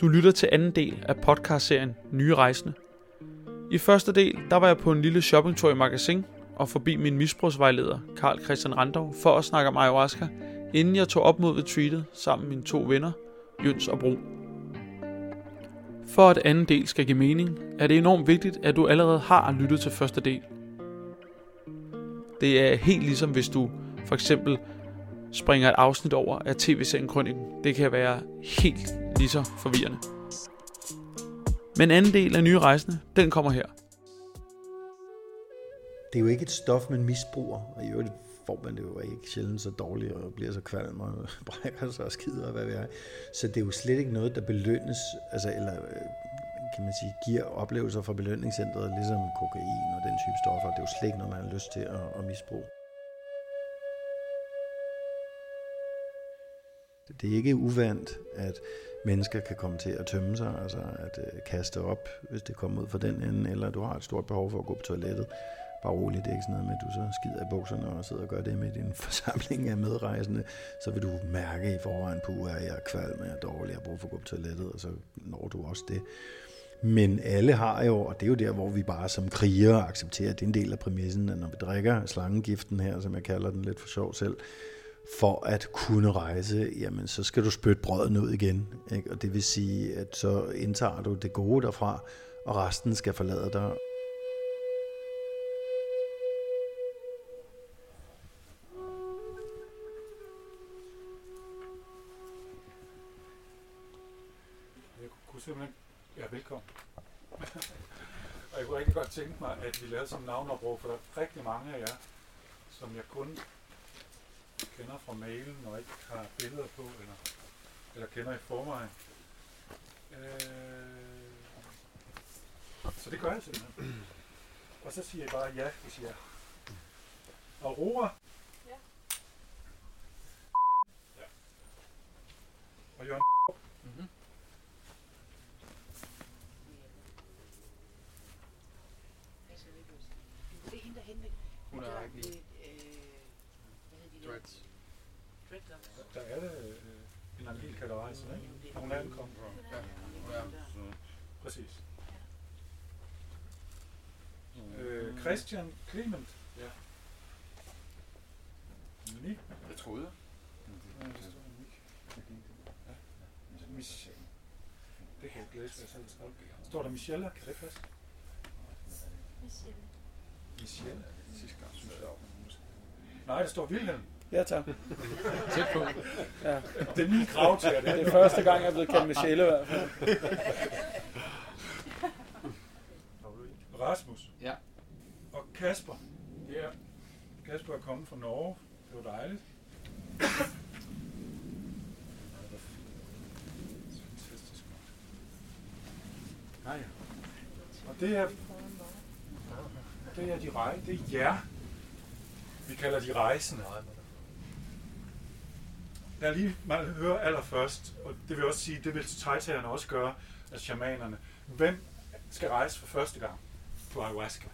Du lytter til anden del af podcastserien Nye Rejsende. I første del, der var jeg på en lille shoppingtur i magasin og forbi min misbrugsvejleder, Karl Christian Randov, for at snakke om ayahuasca, inden jeg tog op mod retreatet sammen med mine to venner, Jøns og Bro. For at anden del skal give mening, er det enormt vigtigt, at du allerede har lyttet til første del. Det er helt ligesom hvis du for eksempel springer et afsnit over af tv-serien Krøniken. Det kan være helt lige så forvirrende. Men anden del af Nye Rejsende, den kommer her. Det er jo ikke et stof, man misbruger, og i øvrigt får man det jo ikke sjældent så dårligt og bliver så kvalm og brækker sig og skider og hvad ved jeg. Så det er jo slet ikke noget, der belønnes, altså, eller øh, kan man sige, giver oplevelser fra belønningscentret, ligesom kokain og den type stoffer. Det er jo slet ikke noget, man har lyst til at, at misbruge. Det er ikke uvandt, at mennesker kan komme til at tømme sig, altså at øh, kaste op, hvis det kommer ud fra den ende, eller du har et stort behov for at gå på toilettet. Bare roligt, det er ikke sådan noget med, at du så skider i bukserne og sidder og gør det med din forsamling af medrejsende. Så vil du mærke i forvejen på, at jeg er kvalm, jeg er dårlig, jeg har brug for at gå på toilettet, og så når du også det. Men alle har jo, og det er jo der, hvor vi bare som krigere accepterer, at det er en del af præmissen, at når vi drikker slangegiften her, som jeg kalder den lidt for sjov selv, for at kunne rejse, jamen så skal du spytte brødet ud igen. Ikke? Og det vil sige, at så indtager du det gode derfra, og resten skal forlade dig. Jeg kunne simpelthen... Ja, velkommen. og jeg kunne rigtig godt tænke mig, at vi lavede sådan en navnopråb, for der er rigtig mange af jer, som jeg kun kender fra mailen og ikke har billeder på, eller, eller kender i forvejen. Øh, så det gør jeg simpelthen. Og så siger jeg bare ja, hvis jeg Aurora. Ja. ja. Og Jørgen. Mm-hmm. Det er hende, der hente. Hun er ikke lige Hvad hedder de der? dreads. Er øh, en Angelica, der rejser, ikke? Nogle af dem kom fra. Ja. Ja. Præcis. Øh, Christian Clement. Ja. Ni. Jeg troede. Ja, der står. Ja. Michelle. Det kan jeg ikke læse, hvad jeg selv. Står der Michelle? Kan det passe? Michelle. Sidste gang synes jeg, Nej, der står Wilhelm. Ja, tak. Tæt på. Ja. Det er min krav til, det Det er første gang, jeg er blevet kaldt Michelle i hvert fald. Rasmus. Ja. Og Kasper. Ja. Kasper er kommet fra Norge. Det var dejligt. Nej. Og det er, det er de rej, det er jer. Vi kalder de rejsende. Lad lige mig høre allerførst, og det vil også sige, det vil tegtagerne også gøre, altså shamanerne. Hvem skal rejse for første gang på ayahuasca?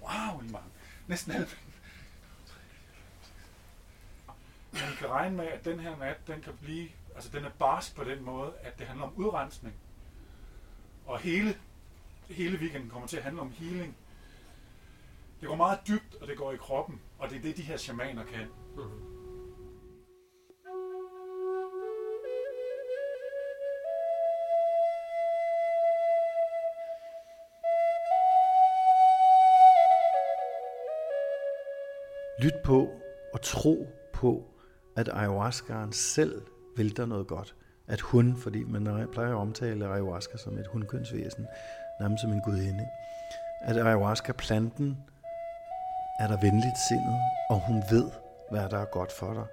Wow, I mange. Næsten alle. Man kan regne med, at den her nat, den kan blive, altså den er barsk på den måde, at det handler om udrensning. Og hele, hele weekenden kommer til at handle om healing. Det går meget dybt, og det går i kroppen, og det er det, de her shamaner kan. Mhm. Lyt på og tro på, at ayahuascaen selv vælter noget godt. At hun, fordi man plejer at omtale ayahuasca som et hundkønsvæsen, nærmest som en gudinde. At ayahuasca-planten er der venligt sindet, og hun ved, hvad der er godt for dig.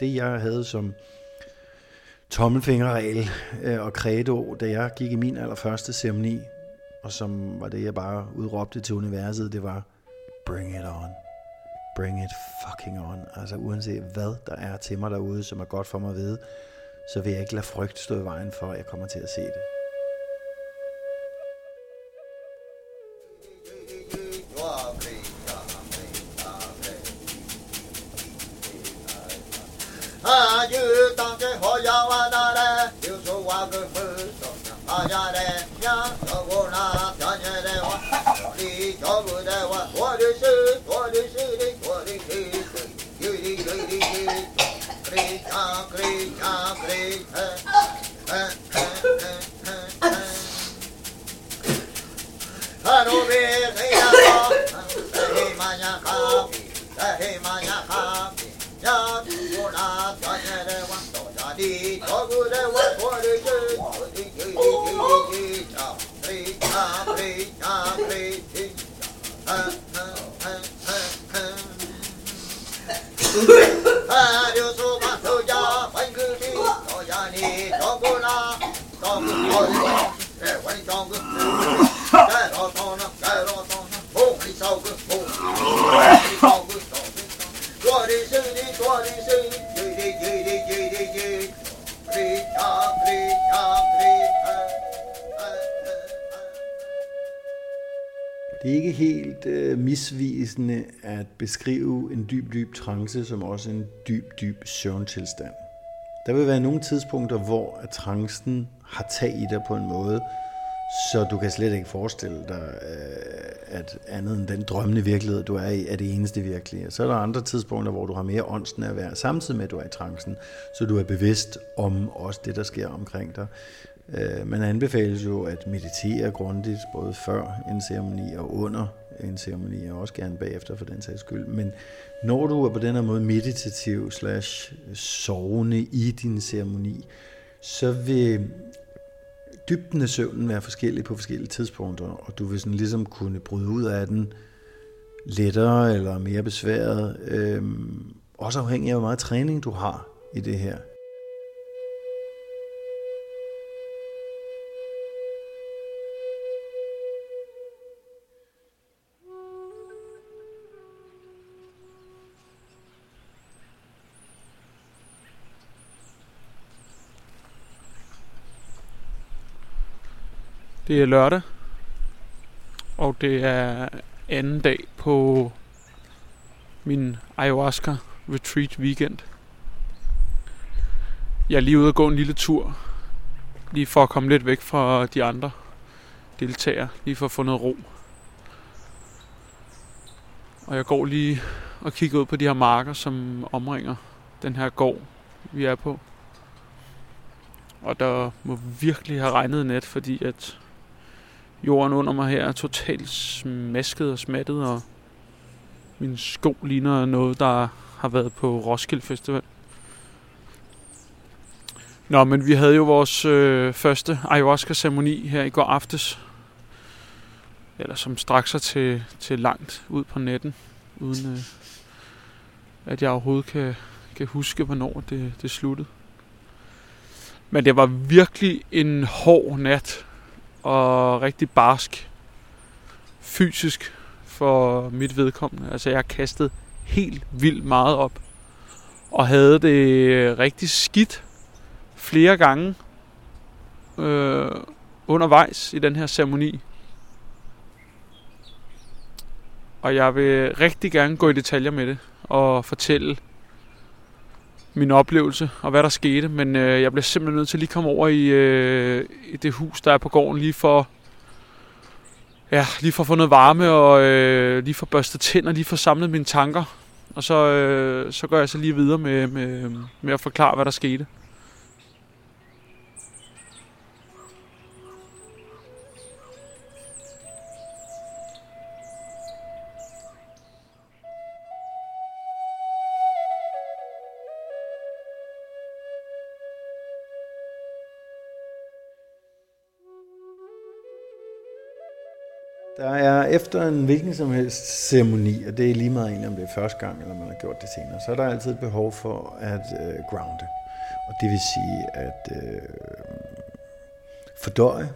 Det jeg havde som tommelfingerregel øh, og credo, da jeg gik i min allerførste ceremoni, og som var det, jeg bare udråbte til universet, det var, bring it on. Bring it fucking on. Altså uanset hvad der er til mig derude, som er godt for mig at vide, så vil jeg ikke lade frygt stå i vejen for, at jeg kommer til at se det. 走路的我，我的是，我的是的，我的是的，咿呀咿，嘿嘿嘿，嘿嘿嘿，er ikke helt øh, misvisende at beskrive en dyb, dyb trance som også en dyb, dyb søvntilstand. Der vil være nogle tidspunkter, hvor at trancen har tag i dig på en måde, så du kan slet ikke forestille dig, øh, at andet end den drømmende virkelighed, du er i, er det eneste virkelige. Så er der andre tidspunkter, hvor du har mere åndsnærvær, samtidig med, at du er i trancen, så du er bevidst om også det, der sker omkring dig. Øh, Man anbefales jo at meditere grundigt, både før en ceremoni og under en ceremoni, og også gerne bagefter for den sags skyld. Men når du er på den her måde meditativ slash sovende i din ceremoni, så vil dybden af søvnen være forskellig på forskellige tidspunkter, og du vil sådan ligesom kunne bryde ud af den lettere eller mere besværet, øhm, også afhængig af, hvor meget træning du har i det her. Det er lørdag, og det er anden dag på min ayahuasca retreat weekend. Jeg er lige ude og gå en lille tur, lige for at komme lidt væk fra de andre deltagere, lige for at få noget ro. Og jeg går lige og kigger ud på de her marker, som omringer den her gård, vi er på. Og der må virkelig have regnet i nat, fordi at jorden under mig her er totalt smasket og smattet, og min sko ligner noget, der har været på Roskilde Festival. Nå, men vi havde jo vores øh, første ayahuasca-ceremoni her i går aftes. Eller som straks sig til, til langt ud på natten, uden øh, at jeg overhovedet kan, kan huske, hvornår det, det sluttede. Men det var virkelig en hård nat, og rigtig barsk fysisk for mit vedkommende. Altså jeg har kastet helt vildt meget op, og havde det rigtig skidt flere gange øh, undervejs i den her ceremoni. Og jeg vil rigtig gerne gå i detaljer med det og fortælle min oplevelse og hvad der skete, men øh, jeg blev simpelthen nødt til at lige komme over i, øh, i det hus, der er på gården, lige for, ja, lige for at få noget varme og øh, lige for børstet tænder, lige for samlet mine tanker. Og så, øh, så går jeg så lige videre med, med, med at forklare, hvad der skete. Er efter en hvilken som helst ceremoni, og det er lige meget egentlig, om det er første gang, eller man har gjort det senere, så er der altid et behov for at øh, grounde. Og det vil sige at øh, fordøje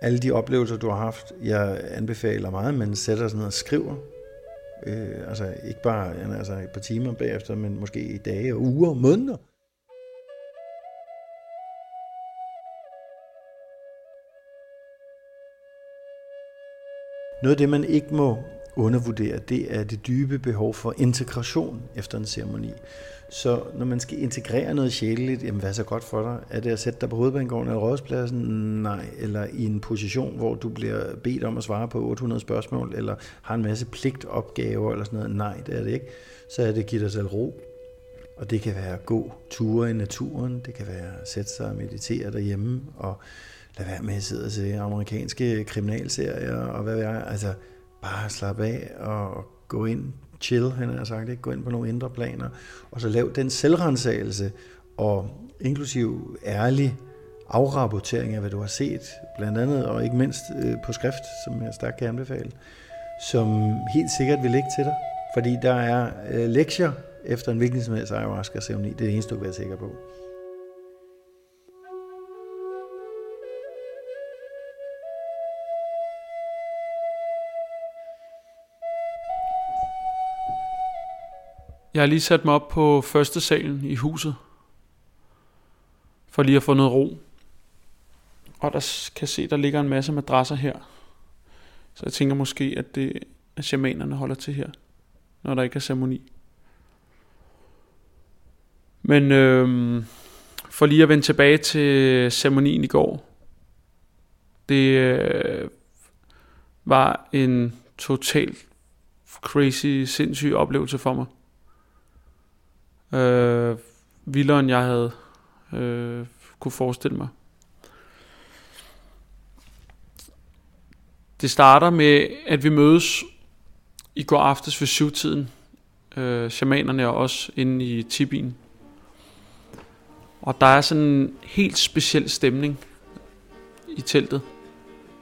alle de oplevelser, du har haft. Jeg anbefaler meget, at man sætter sig ned og skriver. Øh, altså ikke bare altså et par timer bagefter, men måske i dage og uger og måneder. Noget af det, man ikke må undervurdere, det er det dybe behov for integration efter en ceremoni. Så når man skal integrere noget sjæleligt, jamen hvad er så godt for dig? Er det at sætte dig på hovedbanegården eller rådspladsen? Nej. Eller i en position, hvor du bliver bedt om at svare på 800 spørgsmål, eller har en masse pligtopgaver eller sådan noget? Nej, det er det ikke. Så er det at give dig selv ro. Og det kan være at gå ture i naturen, det kan være at sætte sig og meditere derhjemme, og lad være med at sidde og se amerikanske kriminalserier, og hvad ved jeg. Altså, bare slappe af og gå ind, chill, han har sagt, ikke? gå ind på nogle indre planer, og så lav den selvrensagelse, og inklusiv ærlig afrapportering af, hvad du har set, blandt andet, og ikke mindst øh, på skrift, som jeg stærkt kan anbefale, som helt sikkert vil ligge til dig. Fordi der er øh, lektier efter en hvilken som helst ayahuasca-ceremoni. Det er det eneste, du kan være sikker på. Jeg har lige sat mig op på første salen i huset. For lige at få noget ro. Og der kan se, der ligger en masse madrasser her. Så jeg tænker måske, at det at shamanerne holder til her. Når der ikke er ceremoni. Men øhm, for lige at vende tilbage til ceremonien i går. Det øh, var en totalt crazy, sindssyg oplevelse for mig. Øh, vildere end jeg havde øh, kunne forestille mig. Det starter med, at vi mødes i går aftes ved syvtiden. Øh, shamanerne og os inde i Tibien. Og der er sådan en helt speciel stemning i teltet.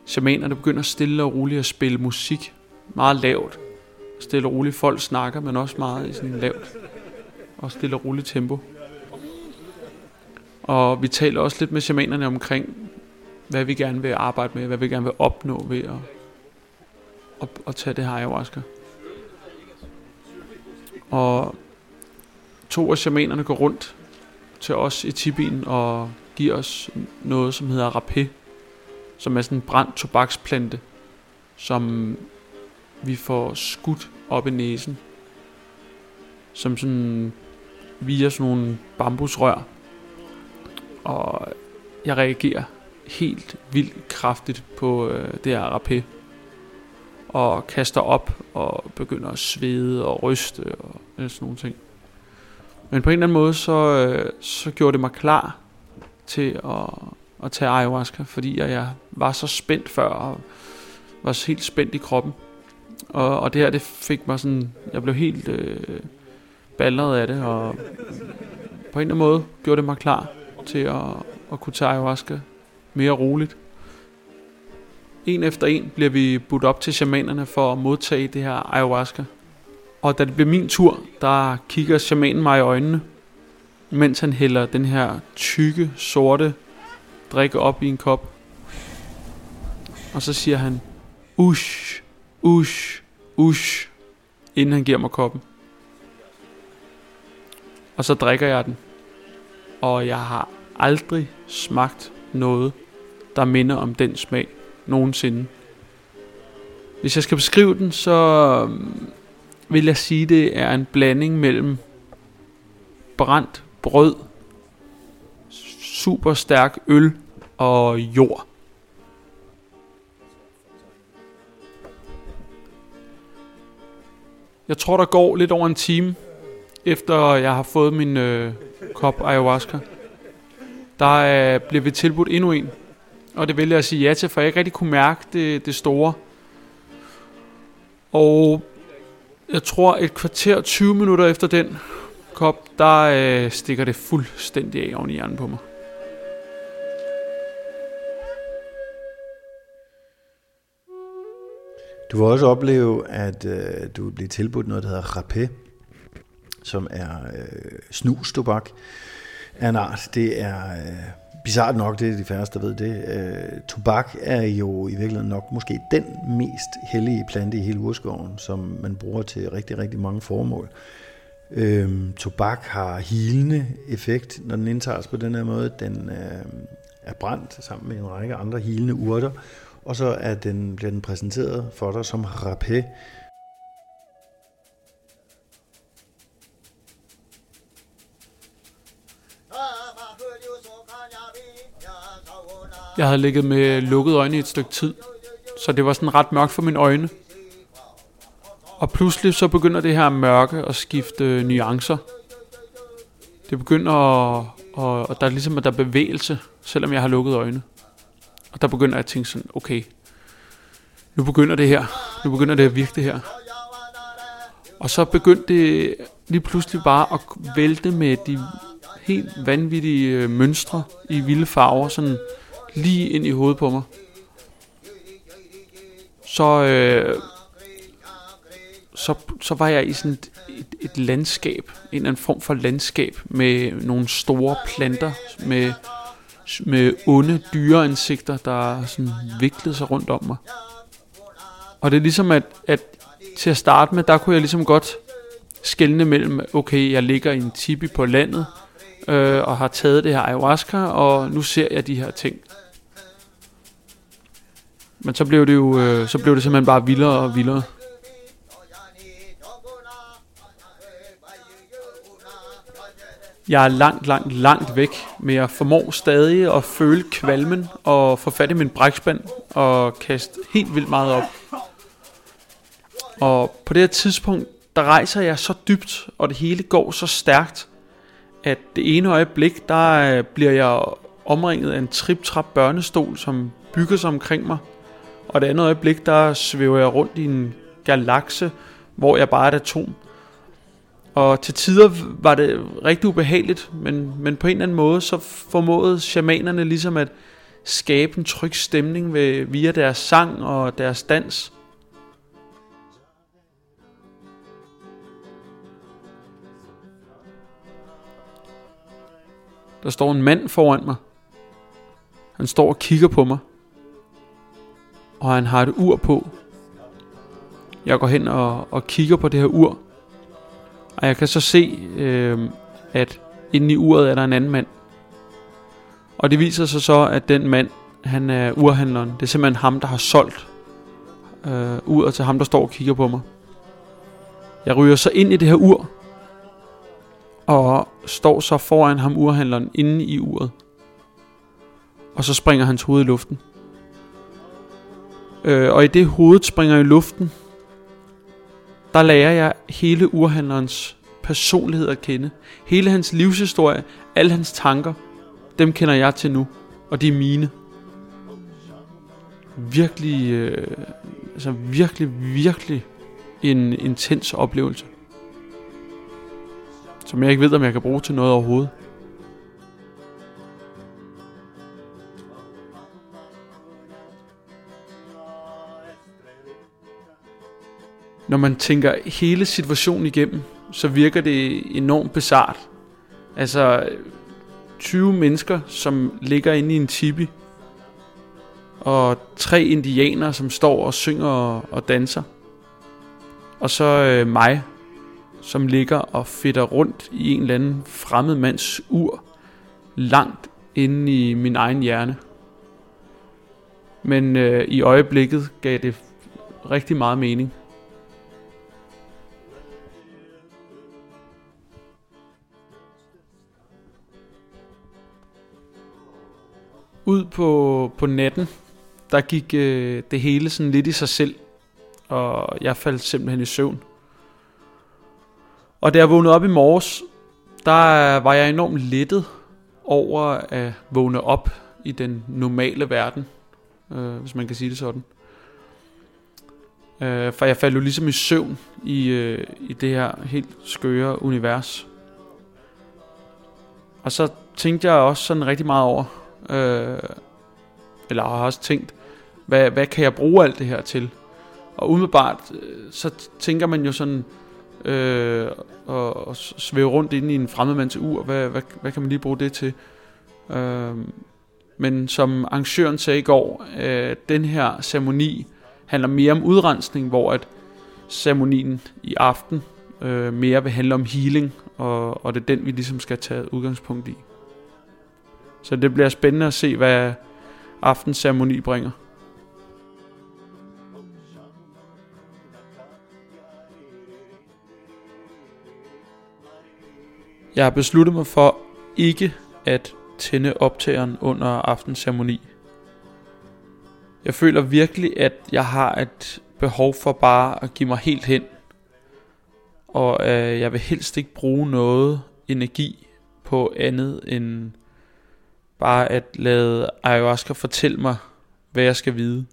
Shamanerne begynder stille og roligt at spille musik. Meget lavt. Stille og roligt. Folk snakker, men også meget i sådan lavt og stille og roligt tempo. Og vi taler også lidt med shamanerne omkring, hvad vi gerne vil arbejde med, hvad vi gerne vil opnå ved at, at, at tage det her ayahuasca. Og to af shamanerne går rundt til os i Tibien og giver os noget, som hedder rapé, som er sådan en brændt tobaksplante, som vi får skudt op i næsen, som sådan via sådan nogle bambusrør. Og jeg reagerer helt vildt kraftigt på øh, det her rapé. Og kaster op og begynder at svede og ryste og sådan nogle ting. Men på en eller anden måde, så, øh, så gjorde det mig klar til at, at tage ayahuasca, fordi jeg, jeg var så spændt før og var helt spændt i kroppen. Og, og det her, det fik mig sådan, jeg blev helt øh, balleret af det, og på en eller anden måde gjorde det mig klar til at, at kunne tage ayahuasca mere roligt. En efter en bliver vi budt op til shamanerne for at modtage det her ayahuasca. Og da det bliver min tur, der kigger shamanen mig i øjnene, mens han hælder den her tykke, sorte drikke op i en kop. Og så siger han, ush, ush, ush, inden han giver mig koppen. Og så drikker jeg den. Og jeg har aldrig smagt noget, der minder om den smag nogensinde. Hvis jeg skal beskrive den, så øh, vil jeg sige, det er en blanding mellem brændt brød, super stærk øl og jord. Jeg tror, der går lidt over en time, efter jeg har fået min øh, kop ayahuasca. Der øh, bliver vi tilbudt endnu en. Og det vælger jeg sige ja til, for jeg ikke rigtig kunne mærke det, det store. Og jeg tror et kvarter 20 minutter efter den kop, der øh, stikker det fuldstændig af oven i hjernen på mig. Du vil også opleve, at øh, du vil blive tilbudt noget, der hedder rapé, som er øh, snustobak af en art. Det er øh, bizart nok, det er de færreste, der ved det. Øh, tobak er jo i virkeligheden nok måske den mest hellige plante i hele urskoven, som man bruger til rigtig, rigtig mange formål. Øhm, tobak har hilende effekt, når den indtages på den her måde. Den øh, er brændt sammen med en række andre hilende urter, og så er den, bliver den præsenteret for dig som rapé. Jeg havde ligget med lukkede øjne i et stykke tid, så det var sådan ret mørkt for mine øjne. Og pludselig så begynder det her mørke at skifte nuancer. Det begynder at, og, og der er ligesom at der er bevægelse, selvom jeg har lukket øjne. Og der begynder jeg at tænke sådan, okay, nu begynder det her. Nu begynder det at virke det her. Og så begyndte det lige pludselig bare at vælte med de helt vanvittige øh, mønstre i vilde farver, sådan lige ind i hovedet på mig. Så, øh, så, så var jeg i sådan et, et, et landskab, en eller anden form for landskab med nogle store planter, med, med onde dyreansigter, der sådan viklede sig rundt om mig. Og det er ligesom, at, at til at starte med, der kunne jeg ligesom godt skelne mellem, okay, jeg ligger i en tipi på landet, øh, og har taget det her ayahuasca, og nu ser jeg de her ting. Men så blev det jo, øh, så blev det simpelthen bare vildere og vildere. Jeg er langt, langt, langt væk, men jeg formår stadig at føle kvalmen og få fat i min brækspand og kaste helt vildt meget op. Og på det her tidspunkt, der rejser jeg så dybt, og det hele går så stærkt, at det ene øjeblik, der øh, bliver jeg omringet af en trip-trap børnestol, som bygger sig omkring mig. Og det andet øjeblik, der svæver jeg rundt i en galakse, hvor jeg bare er et atom. Og til tider var det rigtig ubehageligt, men, men på en eller anden måde, så formåede shamanerne ligesom at skabe en tryg stemning ved, via deres sang og deres dans. Der står en mand foran mig. Han står og kigger på mig. Og han har et ur på. Jeg går hen og, og kigger på det her ur. Og jeg kan så se, øh, at inde i uret er der en anden mand. Og det viser sig så, at den mand, han er urhandleren. Det er simpelthen ham, der har solgt øh, uret til ham, der står og kigger på mig. Jeg ryger så ind i det her ur, og står så foran ham urhandleren inde i uret. Og så springer hans hoved i luften. Øh, og i det hovedet springer i luften, der lærer jeg hele urhandlerens personlighed at kende. Hele hans livshistorie, alle hans tanker, dem kender jeg til nu. Og de er mine. Virkelig, øh, altså virkelig, virkelig en intens oplevelse. Som jeg ikke ved, om jeg kan bruge til noget overhovedet. Når man tænker hele situationen igennem, så virker det enormt bizart. Altså 20 mennesker, som ligger inde i en tipi, og tre indianere, som står og synger og, og danser. Og så øh, mig, som ligger og fitter rundt i en eller anden fremmed mands ur, langt inde i min egen hjerne. Men øh, i øjeblikket gav det rigtig meget mening. Ud på, på natten, der gik øh, det hele sådan lidt i sig selv, og jeg faldt simpelthen i søvn. Og da jeg vågnede op i morges, der var jeg enormt lettet over at vågne op i den normale verden, øh, hvis man kan sige det sådan. Øh, for jeg faldt jo ligesom i søvn i, øh, i det her helt skøre univers. Og så tænkte jeg også sådan rigtig meget over, øh, eller har også tænkt, hvad, hvad kan jeg bruge alt det her til? Og umiddelbart, øh, så tænker man jo sådan, øh, og, og svæve rundt inde i en fremmedmands ur. Hvad, hvad, hvad kan man lige bruge det til? Øh, men som arrangøren sagde i går, øh, den her ceremoni handler mere om udrensning, hvor at ceremonien i aften øh, mere vil handle om healing, og, og det er den, vi ligesom skal tage udgangspunkt i. Så det bliver spændende at se, hvad aftens ceremoni bringer. Jeg har besluttet mig for ikke at tænde optageren under aftens ceremoni. Jeg føler virkelig, at jeg har et behov for bare at give mig helt hen. Og øh, jeg vil helst ikke bruge noget energi på andet end bare at lade ayahuasca fortælle mig, hvad jeg skal vide.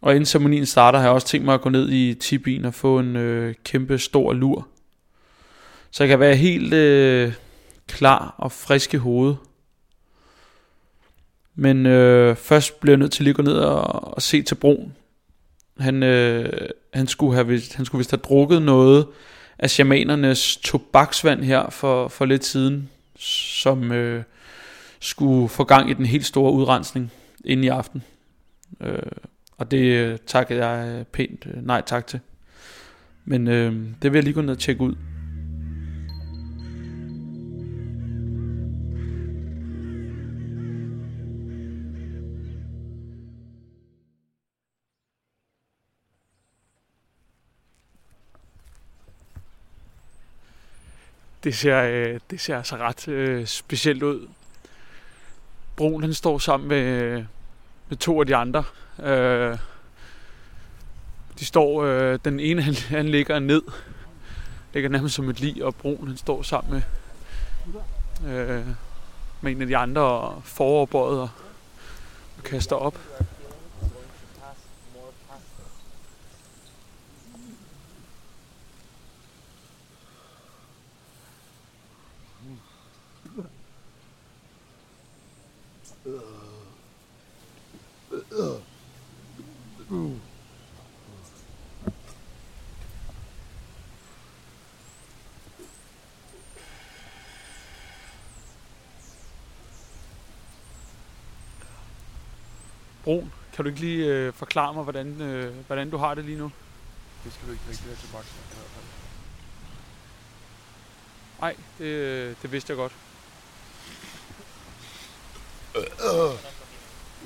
Og inden ceremonien starter, har jeg også tænkt mig at gå ned i Tibien og få en øh, kæmpe stor lur. Så jeg kan være helt øh, klar og frisk i hovedet. Men øh, først bliver jeg nødt til lige at gå ned og, og se til broen. Han, øh, han, skulle have, han skulle vist have drukket noget af shamanernes tobaksvand her for, for lidt siden, som øh, skulle få gang i den helt store udrensning inden i aften. Øh, og det øh, takkede jeg øh, pænt øh, nej tak til. Men øh, det vil jeg lige gå ned og tjekke ud. Det ser, øh, det ser altså ret øh, specielt ud. Broen han står sammen med, med to af de andre. Øh, de står, øh, den ene han, han ligger ned, ligger nærmest som et lig, og broen han står sammen med, øh, med en af de andre og foroverbøjet og, og kaster op. Broen, kan du ikke lige øh, forklare mig, hvordan, øh, hvordan du har det lige nu? Det skal du ikke drikke det hvert fald. Nej, det, det vidste jeg godt.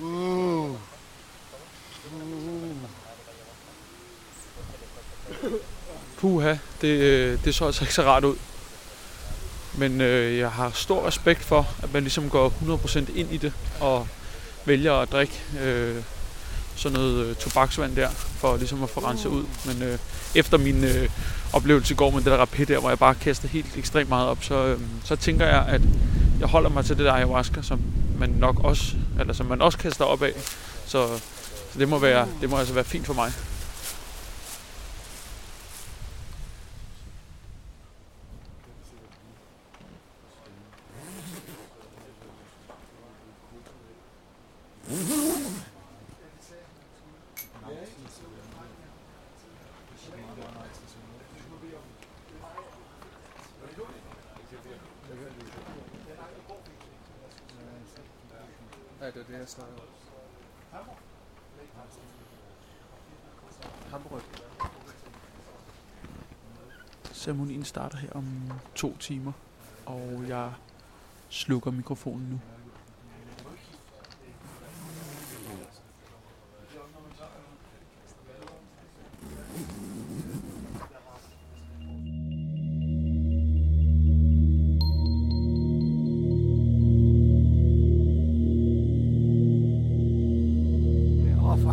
Uh. Puha, det, øh, det så altså ikke så rart ud. Men øh, jeg har stor respekt for, at man ligesom går 100% ind i det og vælger at drikke øh, sådan noget øh, tobaksvand der, for ligesom at få renset ud. Men øh, efter min øh, oplevelse i går med det der rapid der, hvor jeg bare kastede helt ekstremt meget op, så, øh, så tænker jeg, at jeg holder mig til det der ayahuasca, som man nok også, eller som man også kaster op af. Så, så det må være, det må altså være fint for mig. Ja, det er det, jeg snakker om. Hamburg. Ceremonien starter her om to timer, og jeg slukker mikrofonen nu.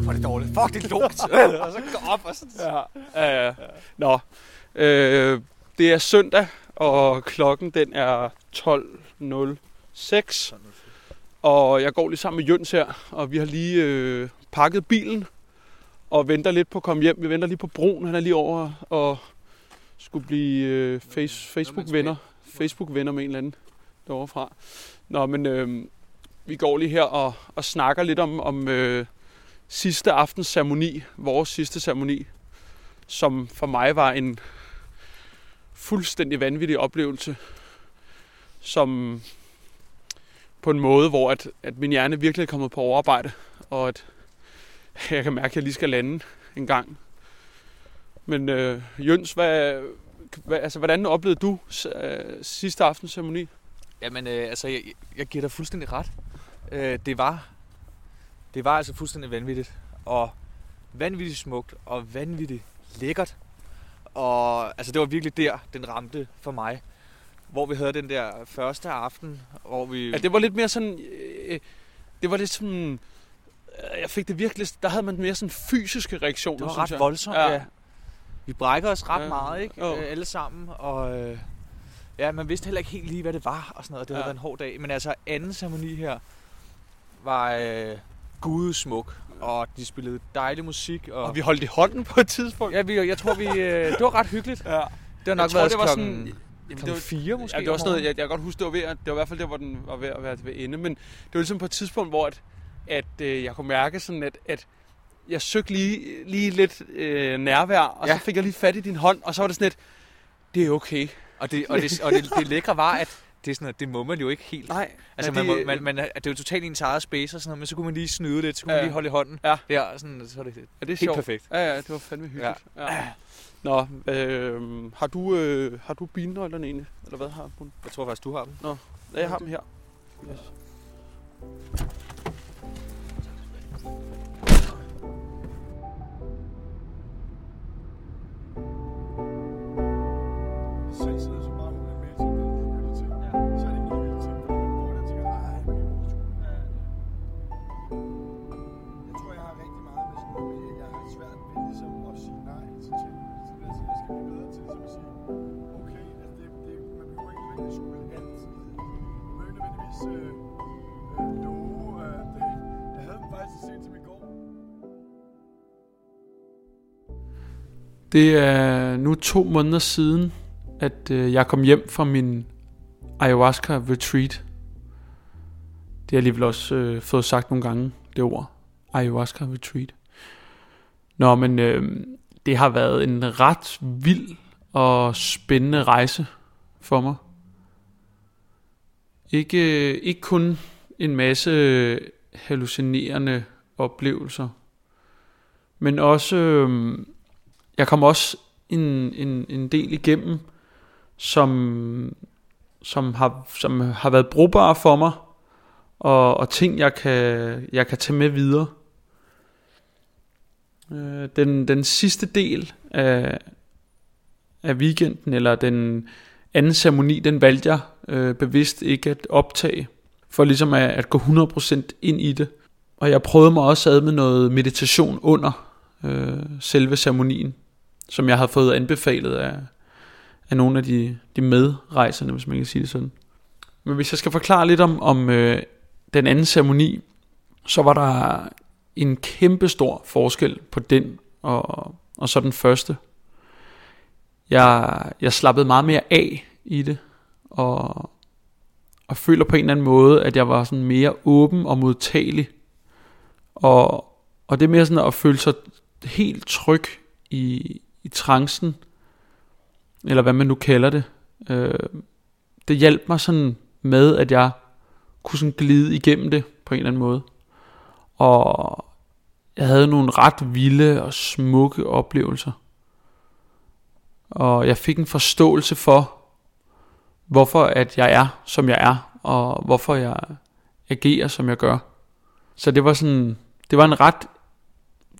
Fuck, det dårligt. Fuck, det er lort. og så gå op, og så... Ja, ja, ja. Nå, øh, det er søndag, og klokken den er 12.06. Og jeg går lige sammen med Jøns her, og vi har lige øh, pakket bilen og venter lidt på at komme hjem. Vi venter lige på broen, han er lige over og skulle blive øh, face, Facebook-venner. Facebook-venner med en eller anden derovre fra. Nå, men øh, vi går lige her og, og snakker lidt om, om øh, sidste aftens ceremoni, vores sidste ceremoni, som for mig var en fuldstændig vanvittig oplevelse, som på en måde, hvor at, at min hjerne virkelig er kommet på overarbejde, og at jeg kan mærke, at jeg lige skal lande en gang. Men øh, Jøns, hvad, hvad, altså, hvordan oplevede du øh, sidste aftens ceremoni? Jamen, øh, altså, jeg, jeg giver dig fuldstændig ret. Øh, det var det var altså fuldstændig vanvittigt. Og vanvittigt smukt og vanvittigt lækkert. Og altså, det var virkelig der, den ramte for mig. Hvor vi havde den der første aften, hvor vi... Ja, det var lidt mere sådan... Øh, det var lidt sådan... jeg fik det virkelig, der havde man mere sådan fysiske reaktioner, Det var ret jeg. voldsomt, Ja. ja. Vi brækker os ret Ja. meget, ikke? Jo. Øh, alle sammen. Og øh, ja, man vidste heller ikke helt lige, hvad det var og sådan noget. Det havde Ja. været en hård dag. Men altså, anden ceremoni her var øh, gudesmuk. Og de spillede dejlig musik. Og, Og vi holdt i hånden på et tidspunkt. ja, vi, jeg tror, vi, øh, det var ret hyggeligt. ja. Det har nok Jeg tror, været det var klokken, sådan... Jamen, klokken fire måske. Ja, det var sådan noget, jeg, jeg kan godt huske, det var, ved at, det var i hvert fald der, hvor den var ved at være ved ende. Men det var ligesom på et tidspunkt, hvor at, at øh, jeg kunne mærke sådan, at, at jeg søgte lige, lige lidt øh, nærvær, og ja. Så fik jeg lige fat i din hånd, og så var det sådan lidt, det er okay. Og, det, og, det, og det, det lækre var, at det, er sådan, det må man jo ikke helt. Nej, Altså, er man, det- må, man, man, det er jo totalt ens eget space og sådan noget, men så kunne man lige snyde lidt, så kunne Ja. man lige holde i hånden. Ja. Der, sådan, så er det er det helt sjovt? perfekt. Ja, ja, det var fandme hyggeligt. Ja. ja. Nå, øh, har du, øh, har du bilnøglerne egentlig? Eller hvad har hun? Jeg tror faktisk, du har dem. Ja, jeg har dem her. Yes. Så det skulle altid. Man behøver ikke nødvendigvis øh, øh, love, at øh, jeg havde den faktisk så sent som i går. Det er nu to måneder siden, at øh, jeg kom hjem fra min ayahuasca retreat. Det har jeg alligevel også øh, fået sagt nogle gange, det ord. Ayahuasca retreat. Nå, men øh, det har været en ret vild og spændende rejse for mig. Ikke, ikke kun en masse hallucinerende oplevelser, men også... Øh, jeg kom også en, en, en del igennem, som, som, har, som har været brugbare for mig, og, og ting, jeg kan, jeg kan tage med videre. Øh, Den, den sidste del af, af weekenden, eller den anden ceremoni, den valgte jeg øh, bevidst ikke at optage, for ligesom at, at gå 100% ind i det. Og jeg prøvede mig også ad med noget meditation under øh, selve ceremonien, som jeg havde fået anbefalet af, af nogle af de, de medrejserne, hvis man kan sige det sådan. Men hvis jeg skal forklare lidt om, om øh, den anden ceremoni, så var der en kæmpe stor forskel på den og, og så den første. Jeg, jeg slappede meget mere af i det, og, og føler på en eller anden måde, at jeg var sådan mere åben og modtagelig. Og, og det med mere sådan at føle sig helt tryg i, i trancen, eller hvad man nu kalder det. Øh, det hjalp mig sådan med, at jeg kunne sådan glide igennem det på en eller anden måde. Og jeg havde nogle ret vilde og smukke oplevelser. Og jeg fik en forståelse for, hvorfor at jeg er, som jeg er, og hvorfor jeg agerer, som jeg gør. Så det var sådan, det var en ret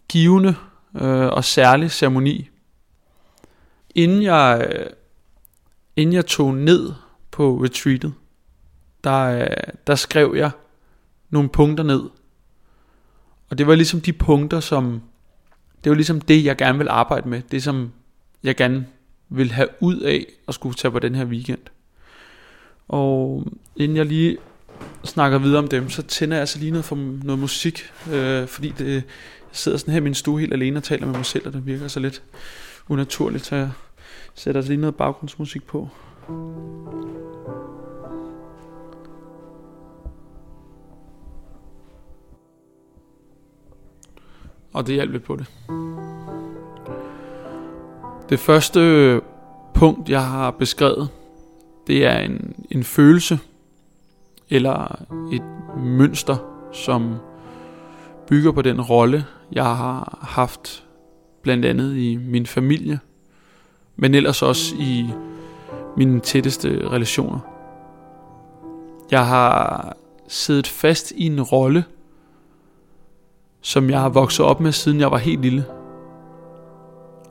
givende øh, og særlig ceremoni. Inden jeg, øh, inden jeg tog ned på retreatet, der, øh, der skrev jeg nogle punkter ned. Og det var ligesom de punkter, som, det var ligesom det, jeg gerne vil arbejde med. Det, som jeg gerne vil have ud af at skulle tage på den her weekend. Og inden jeg lige snakker videre om dem, så tænder jeg altså lige noget for noget musik, øh, fordi det, jeg sidder sådan her i min stue helt alene og taler med mig selv, og det virker så lidt unaturligt, så jeg sætter altså lige noget baggrundsmusik på. Og det hjalp lidt på det. Det første punkt, jeg har beskrevet, det er en, en følelse, eller et mønster, som bygger på den rolle, jeg har haft blandt andet i min familie, men ellers også i mine tætteste relationer. Jeg har siddet fast i en rolle, som jeg har vokset op med, siden jeg var helt lille.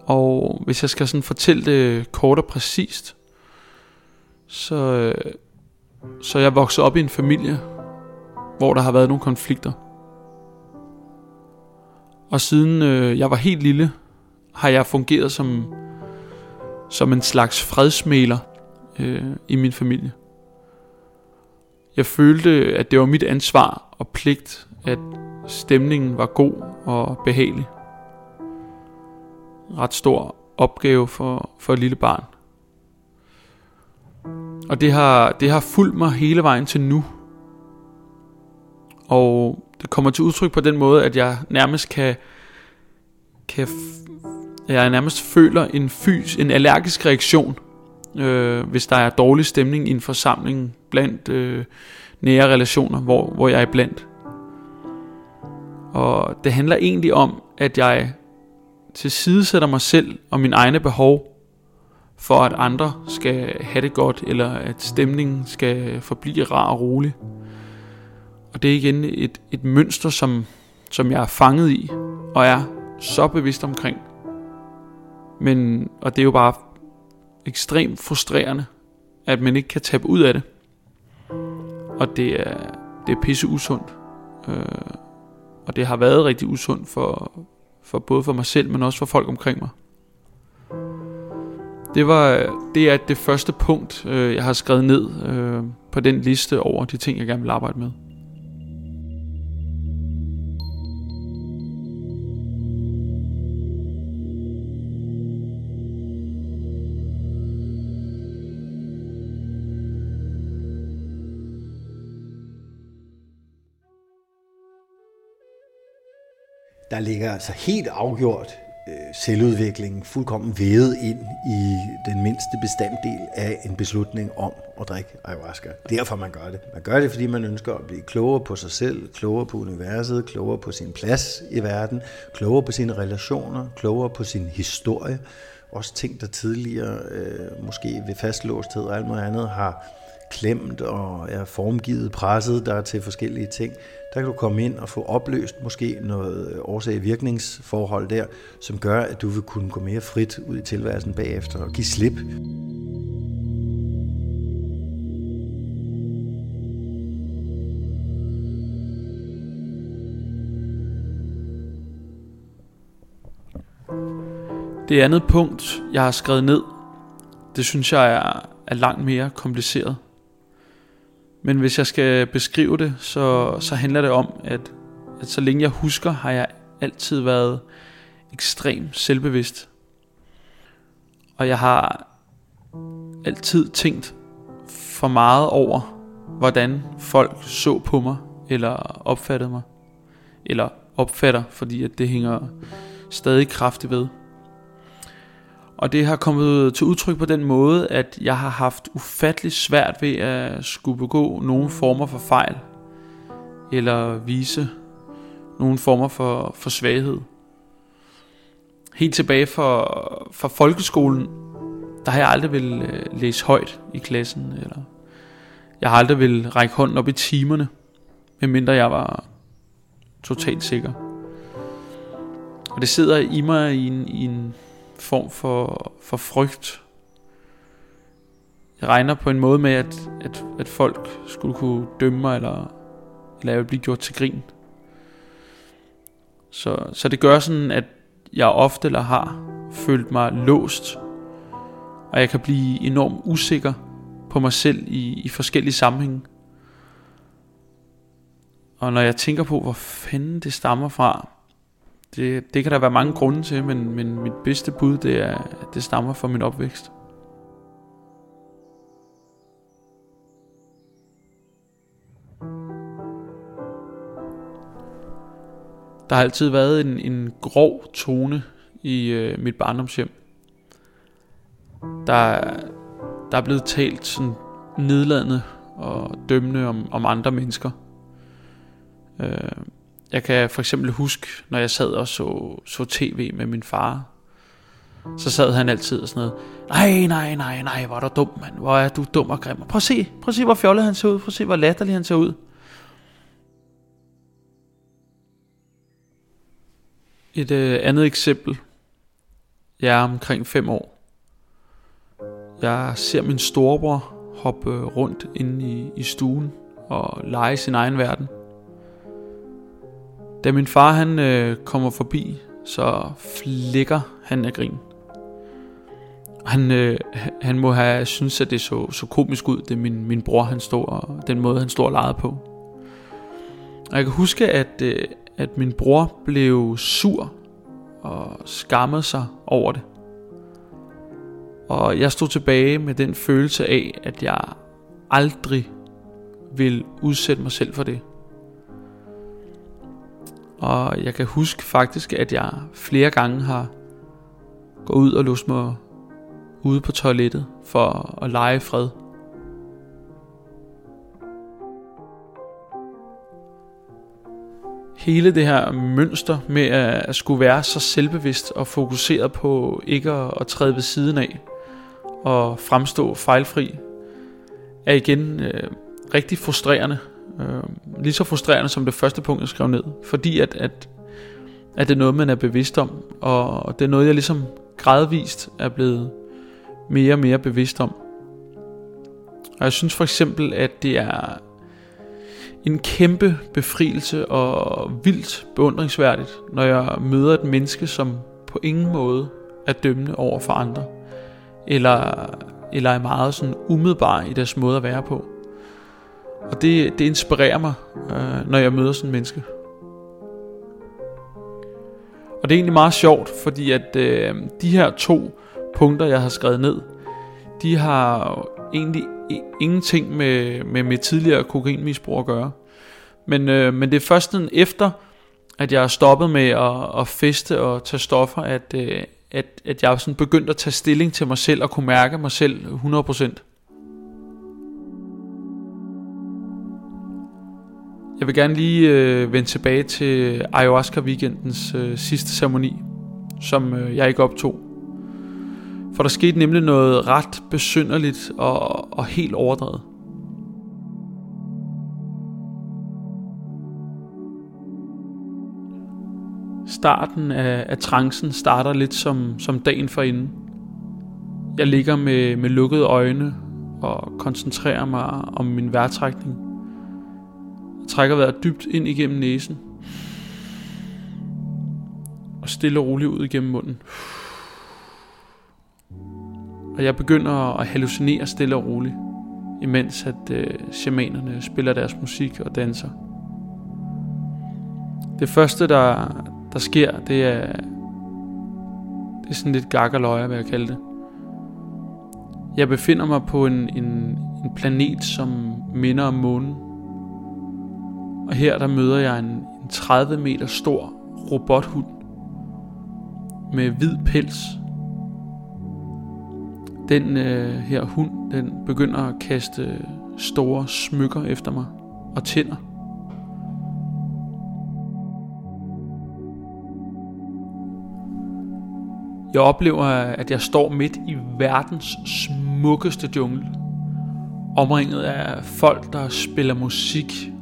Og hvis jeg skal sådan fortælle det kort og præcist, så, øh, så jeg voksede op i en familie, hvor der har været nogle konflikter. Og siden øh, jeg var helt lille, har jeg fungeret som, som en slags fredsmæler øh, i min familie. Jeg følte, at det var mit ansvar og pligt, at stemningen var god og behagelig. Ret stor opgave for, for et lille barn. Og det har, det har fulgt mig hele vejen til nu. Og det kommer til udtryk på den måde, at jeg nærmest kan, kan jeg nærmest føler en fys, en allergisk reaktion, øh, hvis der er dårlig stemning i en forsamling blandt øh, nære relationer, hvor, hvor jeg er blandt. Og det handler egentlig om, at jeg tilsidesætter mig selv og mine egne behov, for at andre skal have det godt, eller at stemningen skal forblive rar og rolig. Og det er igen et, et mønster, som, som jeg er fanget i, og er så bevidst omkring. Men, og det er jo bare ekstremt frustrerende, at man ikke kan tabe ud af det. Og det er, det er pisse usundt. Øh, og det har været rigtig usundt for, for både for mig selv, men også for folk omkring mig. Det var det er det første punkt, øh, jeg har skrevet ned øh, på den liste over de ting, jeg gerne vil arbejde med. Der ligger altså helt afgjort øh, selvudviklingen fuldkommen vævet ind i den mindste bestanddel af en beslutning om at drikke ayahuasca. Derfor man gør det. Man gør det, fordi man ønsker at blive klogere på sig selv, klogere på universet, klogere på sin plads i verden, klogere på sine relationer, klogere på sin historie. Også ting, der tidligere øh, måske ved fastlåsthed og alt muligt andet har klemt og er formgivet, presset der til forskellige ting. Der kan du komme ind og få opløst måske noget øh, årsag-virkningsforhold der, som gør, at du vil kunne gå mere frit ud i tilværelsen bagefter og give slip. Det andet punkt, jeg har skrevet ned, det synes jeg er, er langt mere kompliceret. Men hvis jeg skal beskrive det, så, så handler det om, at, at så længe jeg husker, har jeg altid været ekstremt selvbevidst. Og jeg har altid tænkt for meget over, hvordan folk så på mig, eller opfattede mig. Eller opfatter, fordi at det hænger stadig kraftigt ved. Og det har kommet til udtryk på den måde, at jeg har haft ufattelig svært ved at skulle begå nogle former for fejl. Eller vise nogle former for, for svaghed. Helt tilbage fra, fra folkeskolen, der har jeg aldrig vil øh, læse højt i klassen. Eller jeg har aldrig vil række hånden op i timerne, medmindre jeg var totalt sikker. Og det sidder i mig i en, i en form for, for frygt. Jeg regner på en måde med, at, at, at folk skulle kunne dømme mig, eller, eller jeg ville blive gjort til grin. Så, så det gør sådan, at jeg ofte eller har følt mig låst, og jeg kan blive enormt usikker på mig selv i, i forskellige sammenhænge. Og når jeg tænker på, hvor fanden det stammer fra, det, det kan der være mange grunde til, men, men mit bedste bud, det er, at det stammer fra min opvækst. Der har altid været en, en grov tone i øh, mit barndomshjem. Der, der er blevet talt sådan nedladende og dømmende om, om andre mennesker. Øh, jeg kan for eksempel huske, når jeg sad og så, så tv med min far, så sad han altid og sådan noget, nej, nej, nej, nej, hvor er du dum, mand, hvor er du dum og grim. Prøv at se, prøv at se, hvor fjollet han ser ud, prøv at se, hvor latterlig han ser ud. Et øh, andet eksempel. Jeg er omkring 5 år. Jeg ser min storebror hoppe øh, rundt inde i, i stuen og lege i sin egen verden da min far han øh, kommer forbi, så flikker han af grin. Han, øh, han må have synes at det så, så komisk ud, det min, min bror han stod og den måde han stod og legede på. Og jeg kan huske, at, øh, at min bror blev sur og skammede sig over det. Og jeg stod tilbage med den følelse af, at jeg aldrig vil udsætte mig selv for det. Og jeg kan huske faktisk, at jeg flere gange har gået ud og låst mig ude på toilettet for at lege fred. Hele det her mønster med at skulle være så selvbevidst og fokuseret på ikke at træde ved siden af og fremstå fejlfri, er igen øh, rigtig frustrerende. Øh, lige så frustrerende som det første punkt, jeg skrev ned. Fordi at, at, at det er noget, man er bevidst om. Og det er noget, jeg ligesom gradvist er blevet mere og mere bevidst om. Og jeg synes for eksempel, at det er en kæmpe befrielse og vildt beundringsværdigt, når jeg møder et menneske, som på ingen måde er dømmende over for andre, eller, eller er meget sådan umiddelbar i deres måde at være på. Og det, det inspirerer mig, øh, når jeg møder sådan en menneske. Og det er egentlig meget sjovt, fordi at øh, de her to punkter, jeg har skrevet ned, de har egentlig ingenting med, med mit tidligere kokainmisbrug at gøre. Men, øh, men det er først den efter, at jeg har stoppet med at, at feste og tage stoffer, at, øh, at, at jeg sådan begyndt at tage stilling til mig selv og kunne mærke mig selv 100%. Jeg vil gerne lige øh, vende tilbage til ayahuasca weekendens øh, sidste ceremoni, som øh, jeg ikke optog. For der skete nemlig noget ret besynderligt og, og helt overdrevet. Starten af, af trancen starter lidt som, som dagen forinden. Jeg ligger med, med lukkede øjne og koncentrerer mig om min vejrtrækning. Trækker vejret dybt ind igennem næsen. Og stille og roligt ud igennem munden. Og jeg begynder at hallucinere stille og roligt, imens at øh, shamanerne spiller deres musik og danser. Det første, der, der sker, det er, det er sådan lidt gakkerløje, hvad jeg kalde det. Jeg befinder mig på en, en, en planet, som minder om månen. Og her der møder jeg en, en 30 meter stor robothund med hvid pels den øh, her hund, den begynder at kaste store smykker efter mig og tænder. Jeg oplever, at jeg står midt i verdens smukkeste jungle. Omringet af folk, der spiller musik.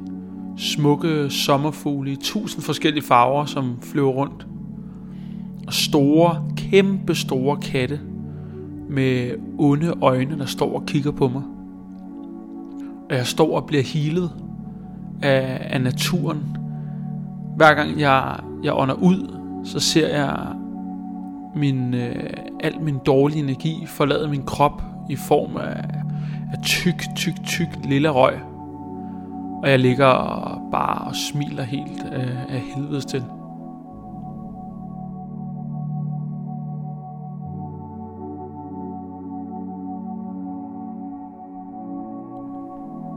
Smukke sommerfugle i tusind forskellige farver, som flyver rundt. Og store, kæmpe store katte, med onde øjne, der står og kigger på mig. Og jeg står og bliver healet af, af naturen. Hver gang jeg, jeg ånder ud, så ser jeg min, øh, al min dårlige energi forlade min krop i form af, af tyk, tyk, tyk lille røg. Og jeg ligger bare og smiler helt af, af helvedes til.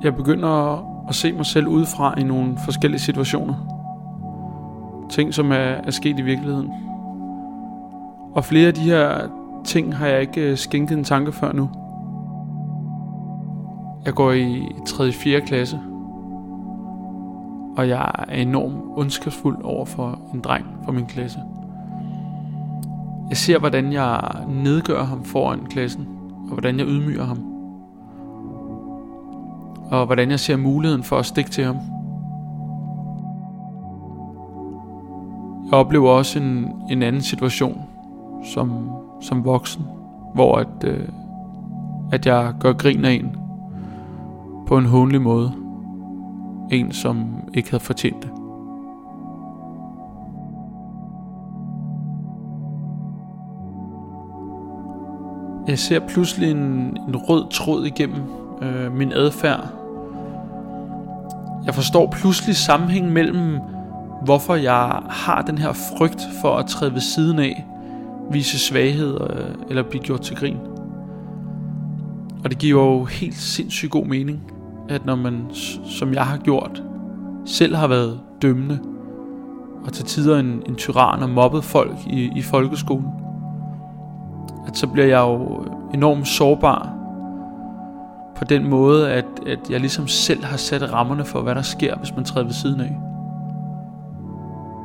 Jeg begynder at se mig selv udefra i nogle forskellige situationer. Ting, som er, er sket i virkeligheden. Og flere af de her ting har jeg ikke øh, skænket en tanke før nu. Jeg går i 3. 4. klasse. Og jeg er enormt ondskabsfuld over for en dreng fra min klasse. Jeg ser, hvordan jeg nedgør ham foran klassen, og hvordan jeg ydmyger ham og hvordan jeg ser muligheden for at stikke til ham. Jeg oplever også en, en anden situation som, som voksen, hvor at, øh, at jeg gør grin af en på en hånlig måde en, som ikke havde fortjent det. Jeg ser pludselig en, en rød tråd igennem øh, min adfærd. Jeg forstår pludselig sammenhængen mellem, hvorfor jeg har den her frygt for at træde ved siden af, vise svaghed øh, eller blive gjort til grin. Og det giver jo helt sindssygt god mening at når man, som jeg har gjort, selv har været dømmende, og til tider en, en tyran og mobbet folk i, i folkeskolen, at så bliver jeg jo enormt sårbar på den måde, at, at jeg ligesom selv har sat rammerne for, hvad der sker, hvis man træder ved siden af.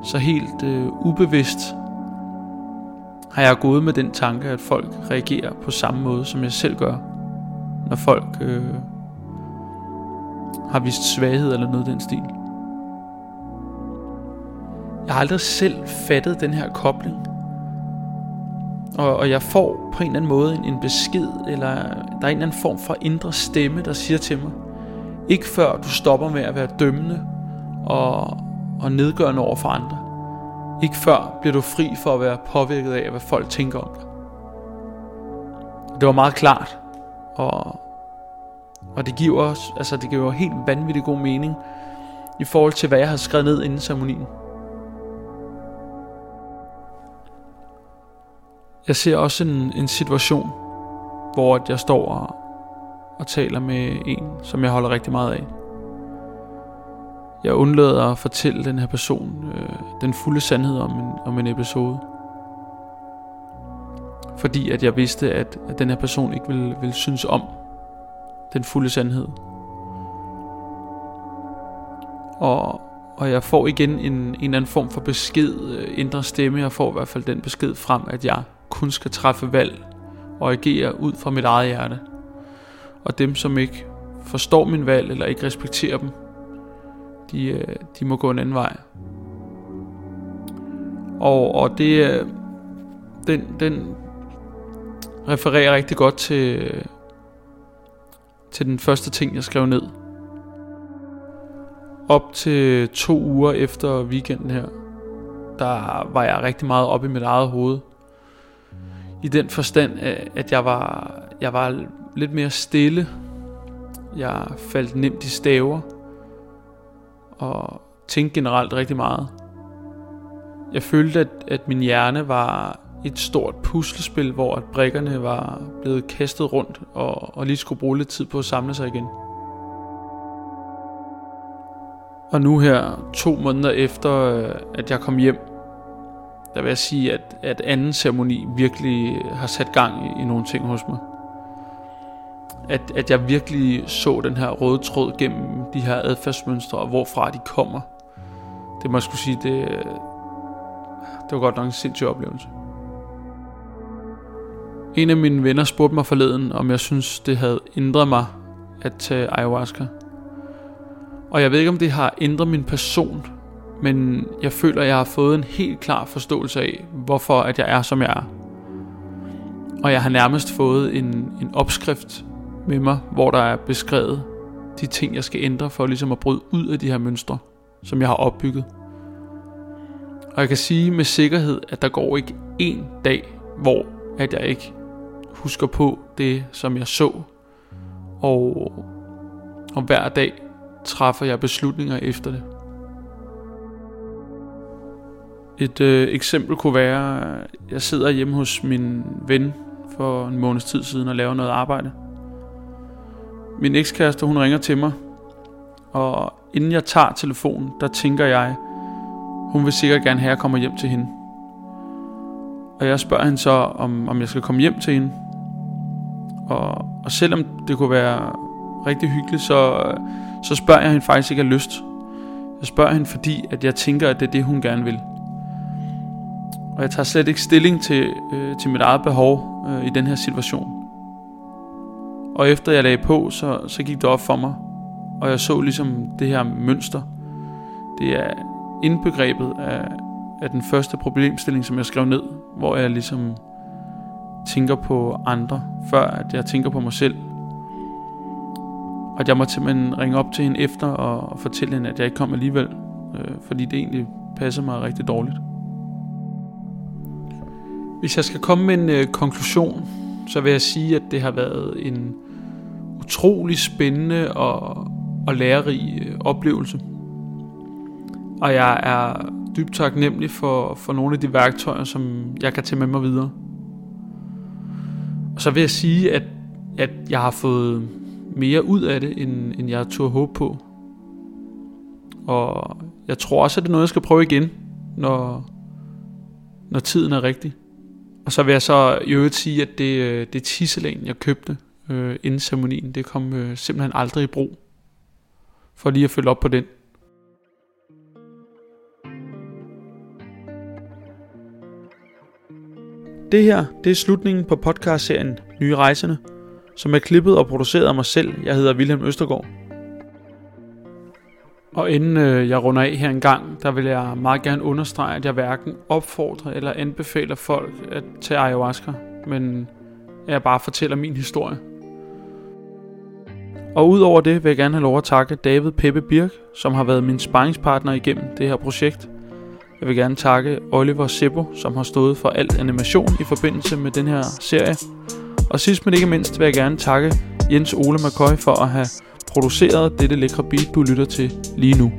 Så helt øh, ubevidst har jeg gået med den tanke, at folk reagerer på samme måde, som jeg selv gør, når folk øh, har vist svaghed eller noget i den stil. Jeg har aldrig selv fattet den her kobling. Og, og jeg får på en eller anden måde en, en besked, eller der er en eller anden form for indre stemme, der siger til mig, ikke før du stopper med at være dømmende og, og nedgørende over for andre. Ikke før bliver du fri for at være påvirket af, hvad folk tænker om dig. Det var meget klart, og, og det giver også, altså det giver helt vanvittig god mening i forhold til, hvad jeg har skrevet ned inden ceremonien. Jeg ser også en, en situation, hvor jeg står og, og taler med en, som jeg holder rigtig meget af. Jeg undlader at fortælle den her person øh, den fulde sandhed om en, om en episode. Fordi at jeg vidste, at, at den her person ikke ville, ville synes om den fulde sandhed. Og, og jeg får igen en, en eller anden form for besked, øh, indre stemme. Jeg får i hvert fald den besked frem, at jeg kun skal træffe valg og agere ud fra mit eget hjerte. Og dem, som ikke forstår min valg eller ikke respekterer dem, de, øh, de må gå en anden vej. Og, og det, øh, den, den refererer rigtig godt til, til den første ting, jeg skrev ned. Op til to uger efter weekenden her, der var jeg rigtig meget op i mit eget hoved. I den forstand, øh, at jeg var, jeg var lidt mere stille. Jeg faldt nemt i staver. Og tænkte generelt rigtig meget. Jeg følte, at, at min hjerne var et stort puslespil, hvor at brikkerne var blevet kastet rundt, og, og lige skulle bruge lidt tid på at samle sig igen. Og nu her, to måneder efter, øh, at jeg kom hjem, der vil jeg sige, at, at anden ceremoni virkelig har sat gang i, i nogle ting hos mig. At, at jeg virkelig så den her røde tråd gennem de her adfærdsmønstre, og hvorfra de kommer. Det må jeg skulle sige, det, det var godt nok en sindssyg oplevelse. En af mine venner spurgte mig forleden, om jeg synes, det havde ændret mig at tage ayahuasca. Og jeg ved ikke, om det har ændret min person, men jeg føler, at jeg har fået en helt klar forståelse af, hvorfor at jeg er, som jeg er. Og jeg har nærmest fået en, en opskrift med mig, hvor der er beskrevet de ting, jeg skal ændre for ligesom at bryde ud af de her mønstre, som jeg har opbygget. Og jeg kan sige med sikkerhed, at der går ikke en dag, hvor at jeg ikke husker på det, som jeg så. Og, og hver dag træffer jeg beslutninger efter det. Et øh, eksempel kunne være, at jeg sidder hjemme hos min ven for en måneds tid siden og laver noget arbejde. Min ekskæreste, hun ringer til mig, og inden jeg tager telefonen, der tænker jeg, hun vil sikkert gerne have, at jeg kommer hjem til hende. Og jeg spørger hende så, om, om jeg skal komme hjem til hende. Og, og selvom det kunne være rigtig hyggeligt, så, så spørger jeg hende faktisk ikke af lyst. Jeg spørger hende, fordi at jeg tænker, at det er det, hun gerne vil. Og jeg tager slet ikke stilling til, øh, til mit eget behov øh, i den her situation. Og efter jeg lagde på, så, så gik det op for mig. Og jeg så ligesom det her mønster. Det er indbegrebet af, af den første problemstilling, som jeg skrev ned, hvor jeg ligesom tænker på andre, før at jeg tænker på mig selv. Og jeg må simpelthen ringe op til hende efter og, og fortælle hende, at jeg ikke kom alligevel, øh, fordi det egentlig passer mig rigtig dårligt. Hvis jeg skal komme med en øh, konklusion, så vil jeg sige, at det har været en utrolig spændende og, og lærerig øh, oplevelse. Og jeg er dybt taknemmelig for, for nogle af de værktøjer, som jeg kan tage med mig videre. Og så vil jeg sige, at, at jeg har fået mere ud af det, end, end jeg tog håbe på. Og jeg tror også, at det er noget, jeg skal prøve igen, når, når tiden er rigtig. Og så vil jeg så i øvrigt sige, at det, øh, det tisselæn, jeg købte øh, inden ceremonien, det kom øh, simpelthen aldrig i brug. For lige at følge op på den. Det her, det er slutningen på podcastserien Nye Rejsende, som er klippet og produceret af mig selv. Jeg hedder Wilhelm Østergaard. Og inden øh, jeg runder af her en gang, der vil jeg meget gerne understrege, at jeg hverken opfordrer eller anbefaler folk at tage ayahuasca, men at jeg bare fortæller min historie. Og udover det vil jeg gerne have lov at takke David Peppe Birk, som har været min sparringspartner igennem det her projekt. Jeg vil gerne takke Oliver Sebo, som har stået for alt animation i forbindelse med den her serie. Og sidst men ikke mindst vil jeg gerne takke Jens Ole McCoy for at have produceret dette lækre beat, du lytter til lige nu.